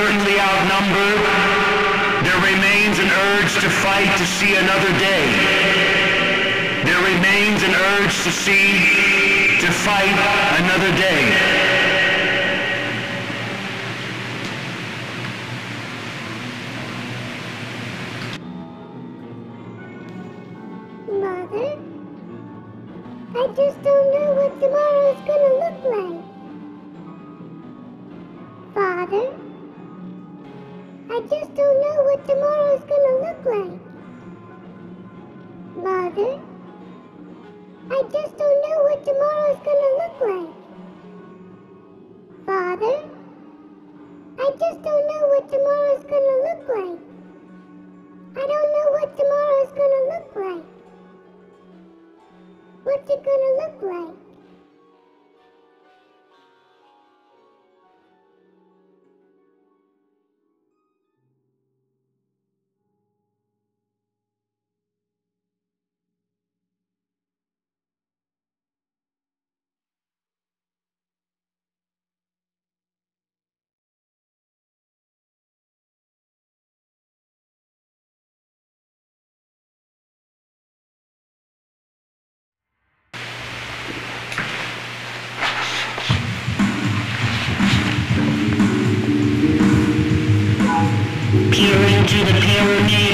certainly outnumbered, there remains an urge to fight to see another day. There remains an urge to see, to fight another day. I just don't know what tomorrow's gonna look like. Mother? I just don't know what tomorrow's gonna look like. Father? I just don't know what tomorrow's gonna look like. I don't know what tomorrow's gonna look like. What's it gonna look like? The pyramid. Its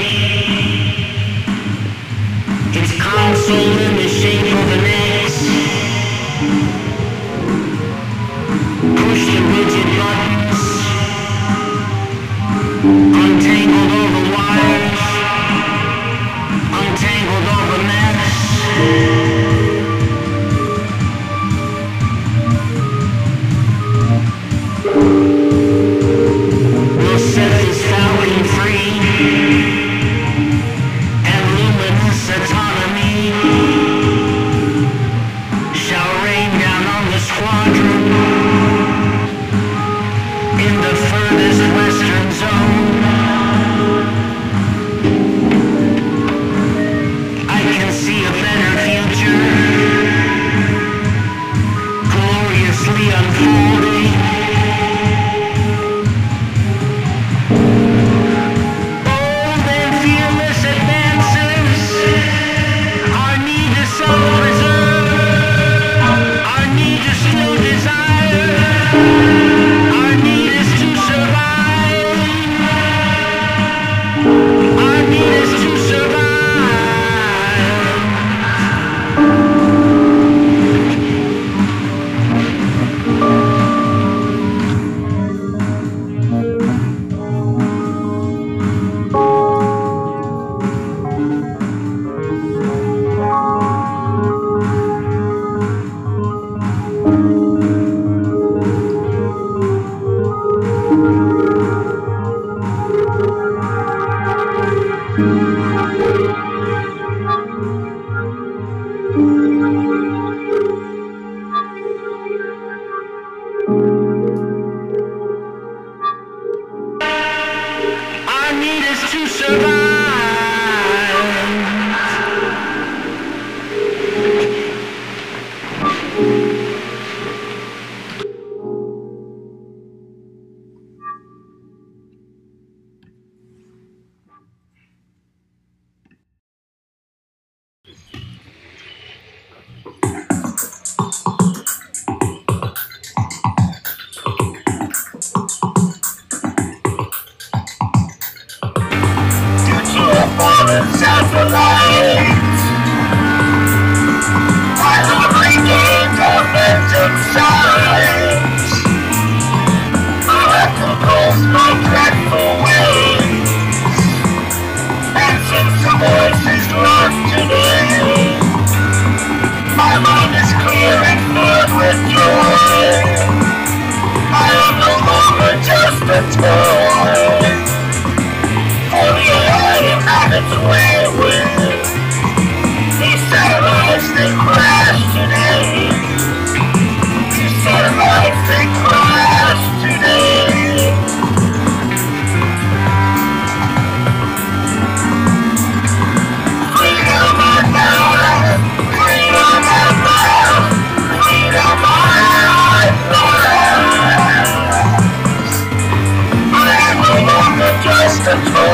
lost control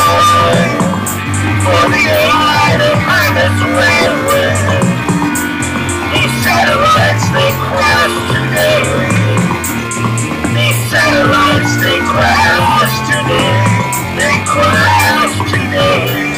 For the AI they find its way away These satellites they crash today These satellites they crash today They crash today